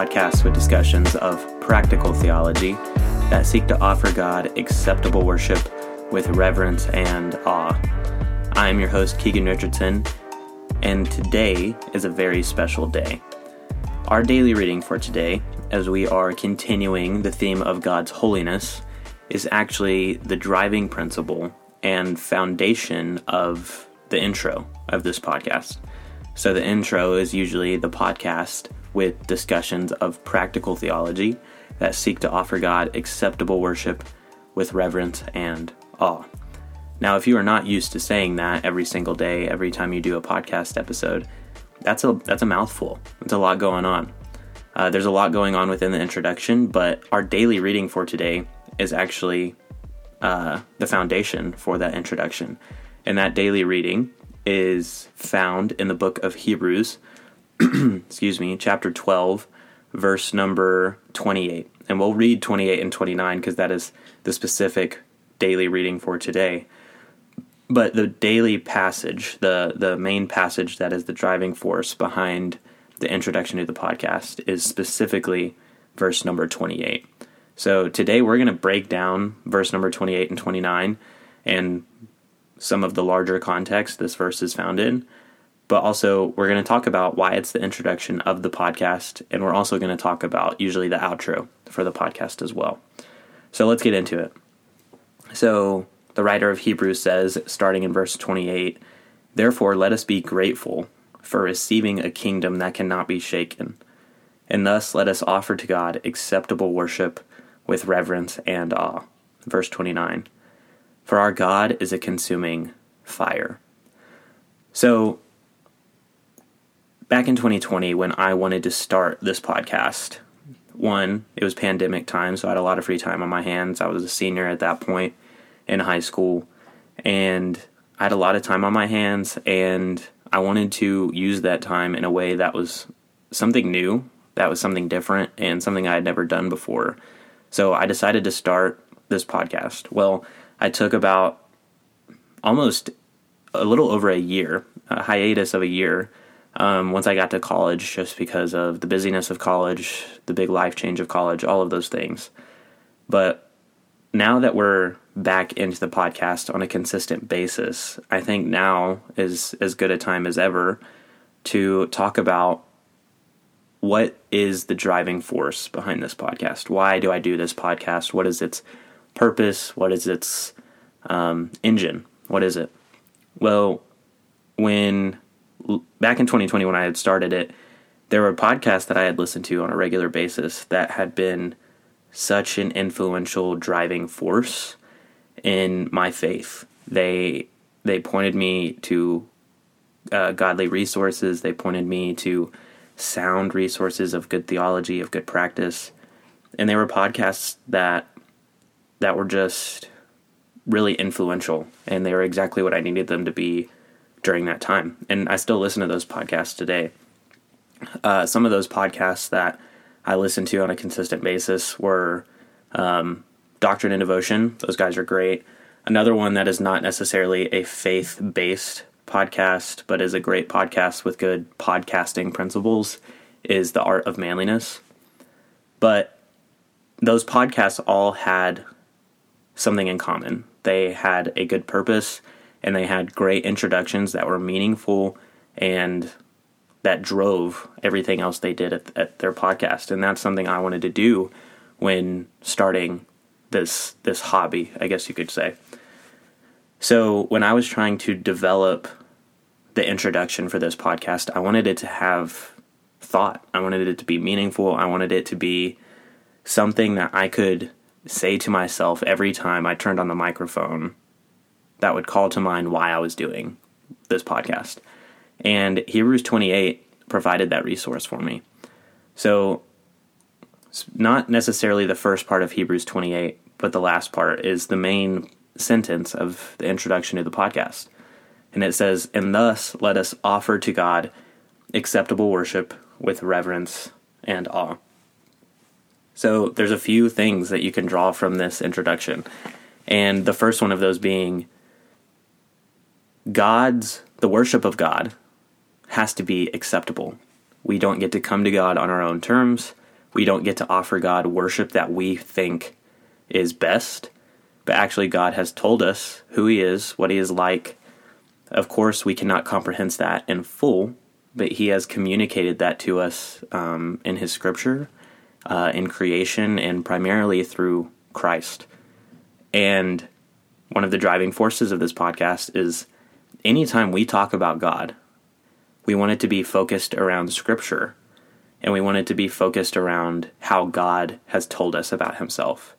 podcast with discussions of practical theology that seek to offer God acceptable worship with reverence and awe. I am your host, Keegan Richardson, and today is a very special day. Our daily reading for today, as we are continuing the theme of God's holiness, is actually the driving principle and foundation of the intro of this podcast. So, the intro is usually the podcast with discussions of practical theology that seek to offer God acceptable worship with reverence and awe. Now, if you are not used to saying that every single day, every time you do a podcast episode, that's a that's a mouthful. It's a lot going on. Uh, there's a lot going on within the introduction, but our daily reading for today is actually uh, the foundation for that introduction. And that daily reading is found in the book of Hebrews, excuse me, chapter 12, verse number 28. And we'll read 28 and 29 because that is the specific daily reading for today. But the daily passage, the, the main passage that is the driving force behind the introduction to the podcast, is specifically verse number 28. So today we're going to break down verse number 28 and 29 and some of the larger context this verse is found in. But also, we're going to talk about why it's the introduction of the podcast, and we're also going to talk about usually the outro for the podcast as well. So let's get into it. So, the writer of Hebrews says, starting in verse 28, Therefore, let us be grateful for receiving a kingdom that cannot be shaken, and thus let us offer to God acceptable worship with reverence and awe. Verse 29 For our God is a consuming fire. So, back in 2020, when I wanted to start this podcast, one, it was pandemic time, so I had a lot of free time on my hands. I was a senior at that point in high school, and I had a lot of time on my hands, and I wanted to use that time in a way that was something new, that was something different, and something I had never done before. So I decided to start this podcast. Well, I took about almost a little over a year, a hiatus of a year, um, once I got to college, just because of the busyness of college, the big life change of college, all of those things. But now that we're back into the podcast on a consistent basis, I think now is as good a time as ever to talk about what is the driving force behind this podcast? Why do I do this podcast? What is its purpose? What is its um, engine? What is it? Well, when back in 2020, when I had started it, there were podcasts that I had listened to on a regular basis that had been such an influential driving force in my faith. They they pointed me to uh, godly resources. They pointed me to sound resources of good theology, of good practice. And they were podcasts that that were just really influential and they were exactly what I needed them to be during that time. And I still listen to those podcasts today. Uh, some of those podcasts that I listen to on a consistent basis were um, Doctrine and Devotion. Those guys are great. Another one that is not necessarily a faith based podcast, but is a great podcast with good podcasting principles, is The Art of Manliness. But those podcasts all had something in common. They had a good purpose and they had great introductions that were meaningful and that drove everything else they did at, at their podcast. And that's something I wanted to do when starting this this hobby, I guess you could say. So when I was trying to develop the introduction for this podcast, I wanted it to have thought. I wanted it to be meaningful. I wanted it to be something that I could say to myself every time I turned on the microphone that would call to mind why I was doing this podcast. And Hebrews 28 provided that resource for me. So, not necessarily the first part of Hebrews 28, but the last part is the main sentence of the introduction to the podcast. And it says, And thus let us offer to God acceptable worship with reverence and awe. So there's a few things that you can draw from this introduction. And the first one of those being God's, the worship of God has to be acceptable. We don't get to come to God on our own terms. We don't get to offer God worship that we think is best. But actually, God has told us who He is, what He is like. Of course, we cannot comprehend that in full, but He has communicated that to us um, in His Scripture, uh, in creation, and primarily through Christ. And one of the driving forces of this podcast is anytime we talk about God, we want it to be focused around Scripture, and we want it to be focused around how God has told us about Himself.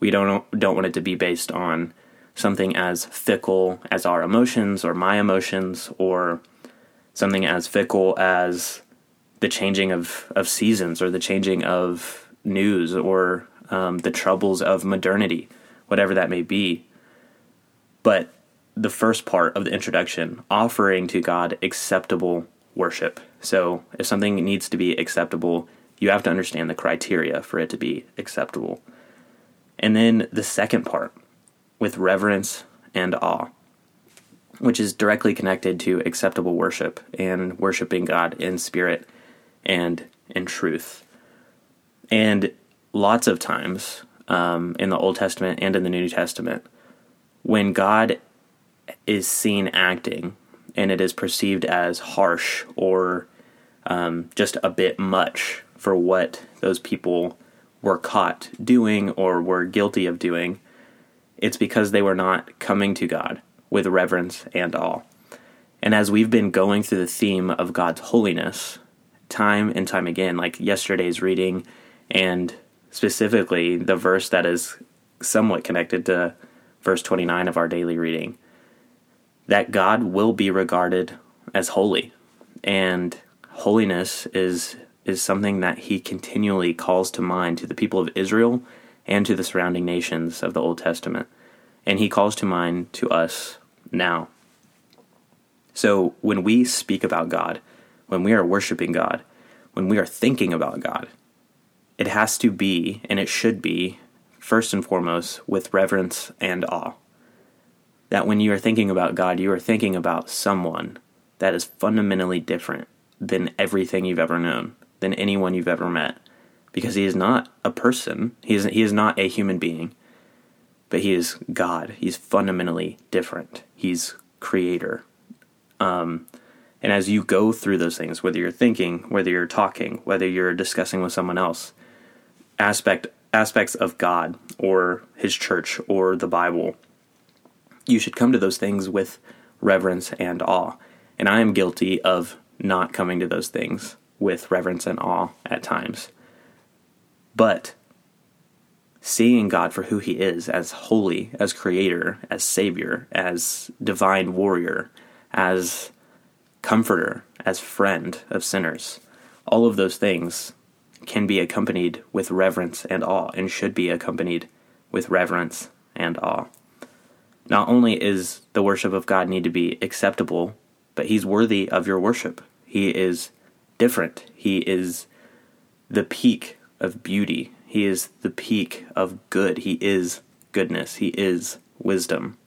We don't don't want it to be based on something as fickle as our emotions or my emotions or something as fickle as the changing of, of seasons or the changing of news or um, the troubles of modernity, whatever that may be. But the first part of the introduction, offering to God acceptable worship. So if something needs to be acceptable, you have to understand the criteria for it to be acceptable. And then the second part with reverence and awe, which is directly connected to acceptable worship and worshiping God in spirit and in truth. And lots of times um, in the Old Testament and in the New Testament, when God is seen acting and it is perceived as harsh or um, just a bit much for what those people were caught doing or were guilty of doing, it's because they were not coming to God with reverence and awe. And as we've been going through the theme of God's holiness, time and time again, like yesterday's reading, and specifically the verse that is somewhat connected to verse 29 of our daily reading, that God will be regarded as holy. And holiness is is something that he continually calls to mind to the people of Israel and to the surrounding nations of the Old Testament. And he calls to mind to us now. So when we speak about God, when we are worshiping God, when we are thinking about God, it has to be, and it should be, first and foremost, with reverence and awe. That when you are thinking about God, you are thinking about someone that is fundamentally different than everything you've ever known than anyone you've ever met because he is not a person. He is, he is not a human being, but he is God. He's fundamentally different. He's creator. Um, and as you go through those things, whether you're thinking, whether you're talking, whether you're discussing with someone else, aspect aspects of God or His church or the Bible, you should come to those things with reverence and awe. And I am guilty of not coming to those things with reverence and awe at times. But seeing God for who He is as holy, as creator, as savior, as divine warrior, as comforter, as friend of sinners, all of those things can be accompanied with reverence and awe and should be accompanied with reverence and awe. Not only is the worship of God need to be acceptable, but He's worthy of your worship. He is different. He is the peak of beauty. He is the peak of good. He is goodness. He is wisdom.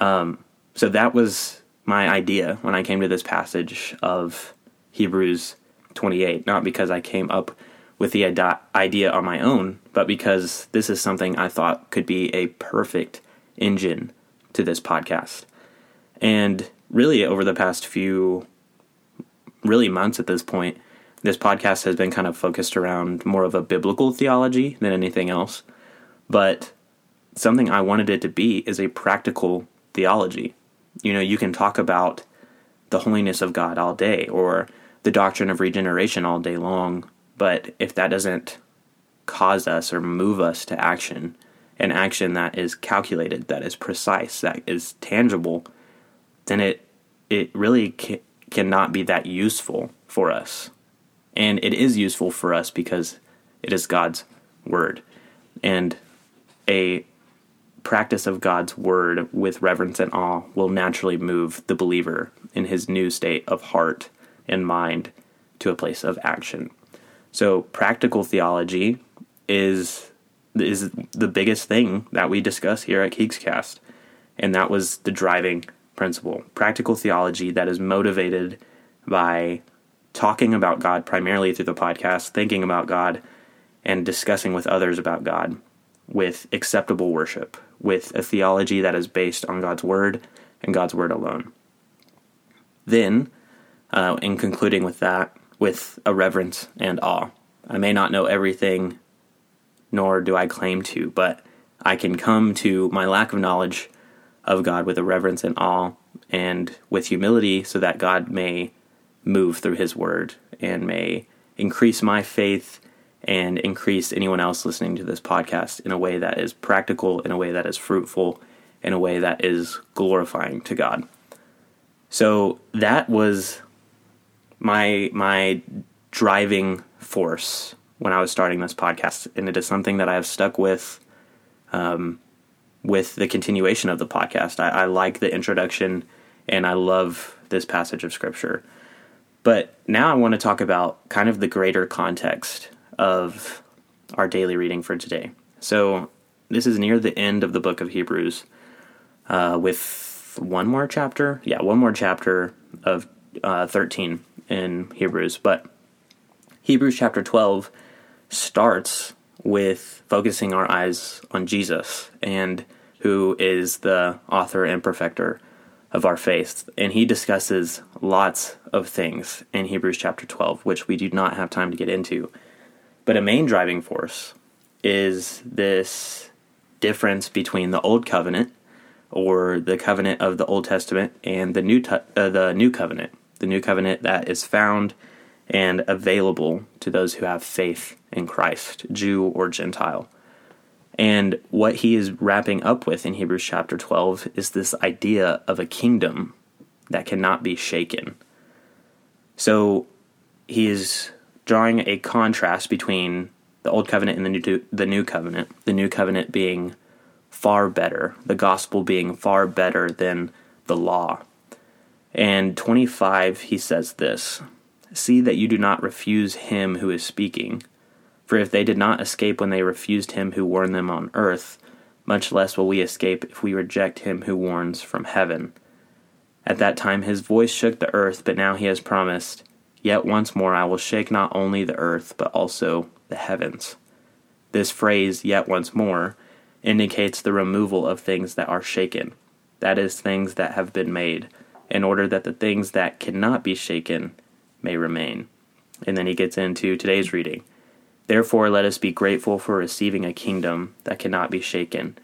Um, so that was my idea when I came to this passage of Hebrews 28, not because I came up with the idea on my own, but because this is something I thought could be a perfect engine to this podcast. And really, over the past few really months at this point, this podcast has been kind of focused around more of a biblical theology than anything else. But something I wanted it to be is a practical theology. You know, you can talk about the holiness of God all day or the doctrine of regeneration all day long, but if that doesn't cause us or move us to action, an action that is calculated, that is precise, that is tangible, then it it really cannot be that useful for us. And it is useful for us because it is God's word. And a practice of God's word with reverence and awe will naturally move the believer in his new state of heart and mind to a place of action. So practical theology is is the biggest thing that we discuss here at Keegscast. And that was the driving principle practical theology that is motivated by talking about God primarily through the podcast, thinking about God, and discussing with others about God with acceptable worship, with a theology that is based on God's Word and God's Word alone. Then, uh, in concluding with that, with a reverence and awe. I may not know everything, nor do I claim to, but I can come to my lack of knowledge of God with a reverence and awe and with humility so that God may move through His Word and may increase my faith and increase anyone else listening to this podcast in a way that is practical, in a way that is fruitful, in a way that is glorifying to God. So that was my my driving force when I was starting this podcast, and it is something that I have stuck with um, with the continuation of the podcast. I, I like the introduction, and I love this passage of scripture. But now I want to talk about kind of the greater context of our daily reading for today. So this is near the end of the book of Hebrews, uh, with one more chapter. Yeah, one more chapter of uh, 13 in Hebrews. But Hebrews chapter 12 starts with focusing our eyes on Jesus and who is the author and perfecter of our faith. And he discusses lots of things in Hebrews chapter 12, which we do not have time to get into. But a main driving force is this difference between the old covenant or the covenant of the Old Testament and the new uh, the new covenant, the new covenant that is found and available to those who have faith in Christ, Jew or Gentile. And what he is wrapping up with in Hebrews chapter 12 is this idea of a kingdom that cannot be shaken. So he is drawing a contrast between the old covenant and the new the new covenant. The new covenant being far better, the gospel being far better than the law. And 25 he says this, see that you do not refuse him who is speaking. For if they did not escape when they refused him who warned them on earth, much less will we escape if we reject him who warns from heaven. At that time his voice shook the earth, but now he has promised, Yet once more I will shake not only the earth, but also the heavens. This phrase, yet once more, indicates the removal of things that are shaken, that is, things that have been made, in order that the things that cannot be shaken may remain. And then he gets into today's reading. Therefore, let us be grateful for receiving a kingdom that cannot be shaken,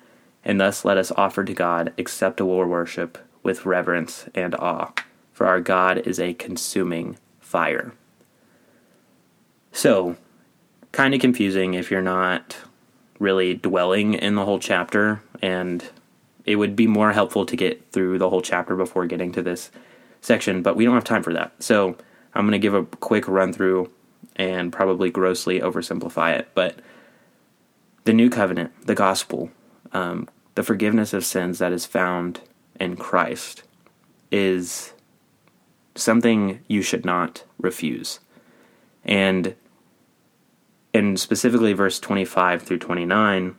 and thus let us offer to God acceptable worship with reverence and awe, for our God is a consuming fire. So, kind of confusing if you're not really dwelling in the whole chapter, and it would be more helpful to get through the whole chapter before getting to this section, but we don't have time for that. So, I'm going to give a quick run through and probably grossly oversimplify it, but the new covenant, the gospel, um, the forgiveness of sins that is found in Christ is something you should not refuse. And in specifically verse 25 through 29,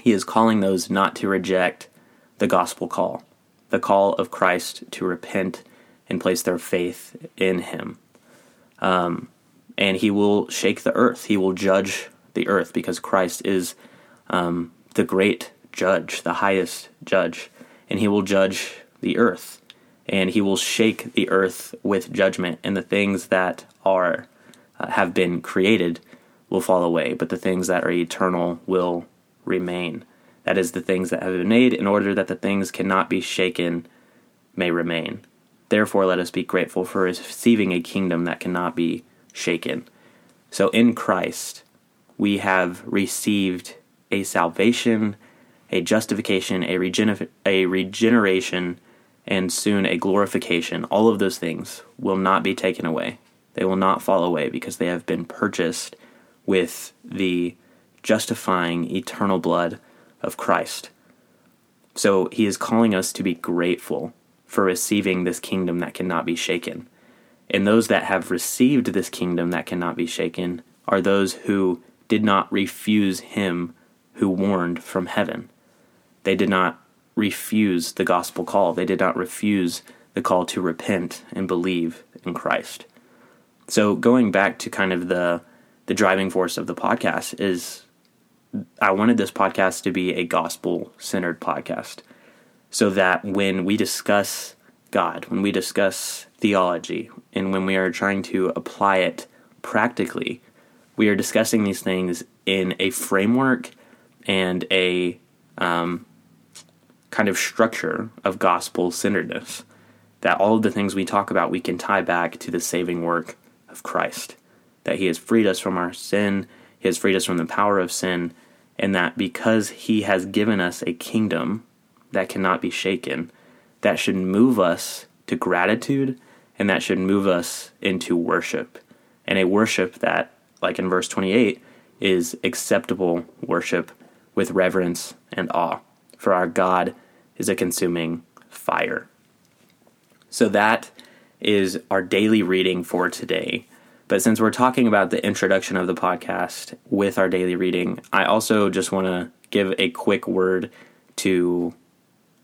he is calling those not to reject the gospel call, the call of Christ to repent and place their faith in him. Um, and he will shake the earth. He will judge the earth because Christ is um, the great judge, the highest judge, and he will judge the earth and he will shake the earth with judgment, and the things that are uh, have been created will fall away, but the things that are eternal will remain. That is, the things that have been made, in order that the things cannot be shaken may remain. Therefore, let us be grateful for receiving a kingdom that cannot be shaken. So, in Christ, we have received a salvation, a justification, a, regen- a regeneration and soon a glorification, all of those things will not be taken away. They will not fall away because they have been purchased with the justifying eternal blood of Christ. So he is calling us to be grateful for receiving this kingdom that cannot be shaken. And those that have received this kingdom that cannot be shaken are those who did not refuse him who warned from heaven. They did not refuse the gospel call. They did not refuse the call to repent and believe in Christ. So going back to kind of the the driving force of the podcast is I wanted this podcast to be a gospel centered podcast so that when we discuss God, when we discuss theology, and when we are trying to apply it practically, we are discussing these things in a framework and a um, kind of structure of gospel centeredness. That all of the things we talk about we can tie back to the saving work of Christ. That He has freed us from our sin, He has freed us from the power of sin, and that because He has given us a kingdom that cannot be shaken, that should move us to gratitude and that should move us into worship. And a worship that, like in verse 28, is acceptable worship with reverence and awe. For our God is a consuming fire. So that is our daily reading for today. But since we're talking about the introduction of the podcast with our daily reading, I also just want to give a quick word to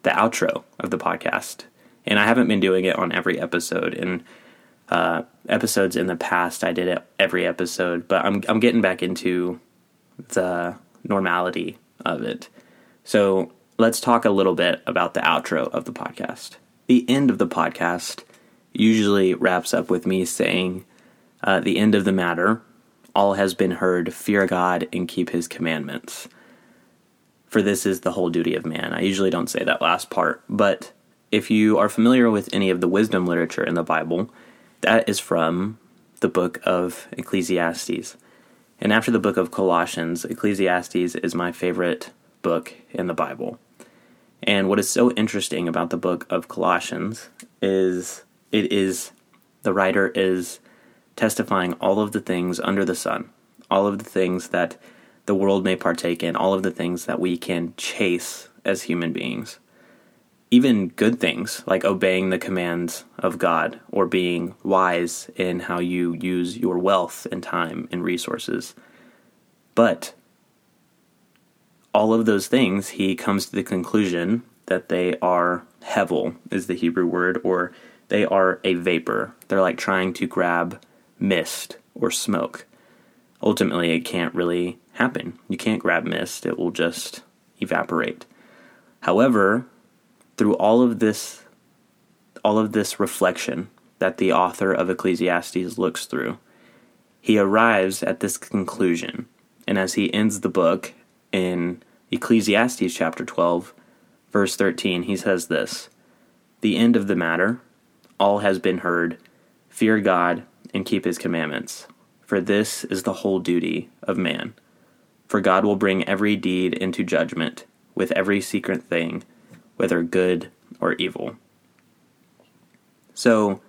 the outro of the podcast. And I haven't been doing it on every episode. And uh, episodes in the past, I did it every episode, but I'm I'm getting back into the normality of it. So let's talk a little bit about the outro of the podcast. The end of the podcast usually wraps up with me saying, uh, "The end of the matter." All has been heard. Fear God and keep His commandments for this is the whole duty of man. I usually don't say that last part, but if you are familiar with any of the wisdom literature in the Bible, that is from the book of Ecclesiastes. And after the book of Colossians, Ecclesiastes is my favorite book in the Bible. And what is so interesting about the book of Colossians is it is the writer is testifying all of the things under the sun, all of the things that the world may partake in, all of the things that we can chase as human beings. Even good things like obeying the commands of God or being wise in how you use your wealth and time and resources. But all of those things, he comes to the conclusion that they are hevel, is the Hebrew word, or they are a vapor. They're like trying to grab mist or smoke. Ultimately, it can't really happen. You can't grab mist, it will just evaporate. However, through all of this all of this reflection that the author of Ecclesiastes looks through, he arrives at this conclusion. And as he ends the book in Ecclesiastes chapter 12, verse 13, he says this The end of the matter, all has been heard. Fear God and keep his commandments, for this is the whole duty of man. For God will bring every deed into judgment with every secret thing, whether good or evil. So,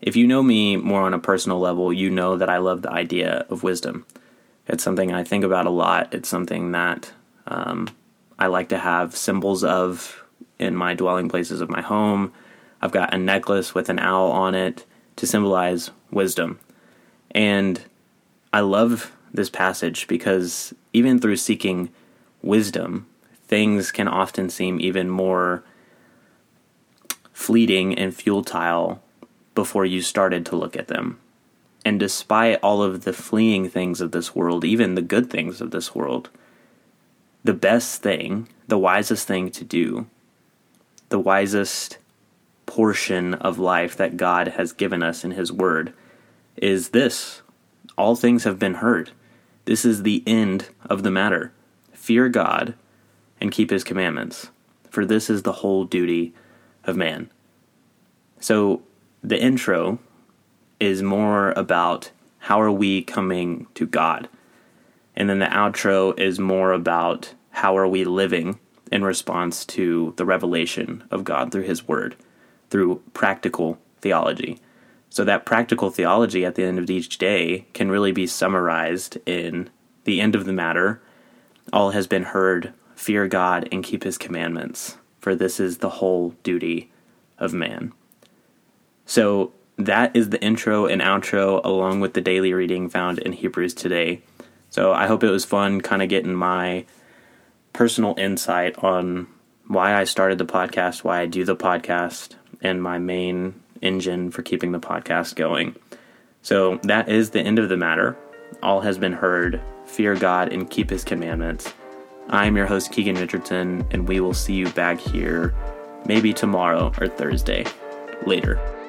if you know me more on a personal level, you know that I love the idea of wisdom. It's something I think about a lot. It's something that um, I like to have symbols of in my dwelling places of my home. I've got a necklace with an owl on it to symbolize wisdom. And I love this passage because even through seeking wisdom, things can often seem even more fleeting and futile before you started to look at them. And despite all of the fleeing things of this world, even the good things of this world, the best thing, the wisest thing to do, the wisest portion of life that God has given us in His Word is this all things have been heard. This is the end of the matter. Fear God and keep his commandments, for this is the whole duty of man. So the intro is more about how are we coming to God? And then the outro is more about how are we living in response to the revelation of God through his word, through practical theology. So that practical theology at the end of each day can really be summarized in the end of the matter. All has been heard. Fear God and keep his commandments, for this is the whole duty of man. So that is the intro and outro along with the daily reading found in Hebrews today. So I hope it was fun kind of getting my personal insight on why I started the podcast, why I do the podcast, and my main engine for keeping the podcast going. So that is the end of the matter. All has been heard. Fear God and keep his commandments. I'm your host, Keegan Richardson, and we will see you back here maybe tomorrow or Thursday. Later.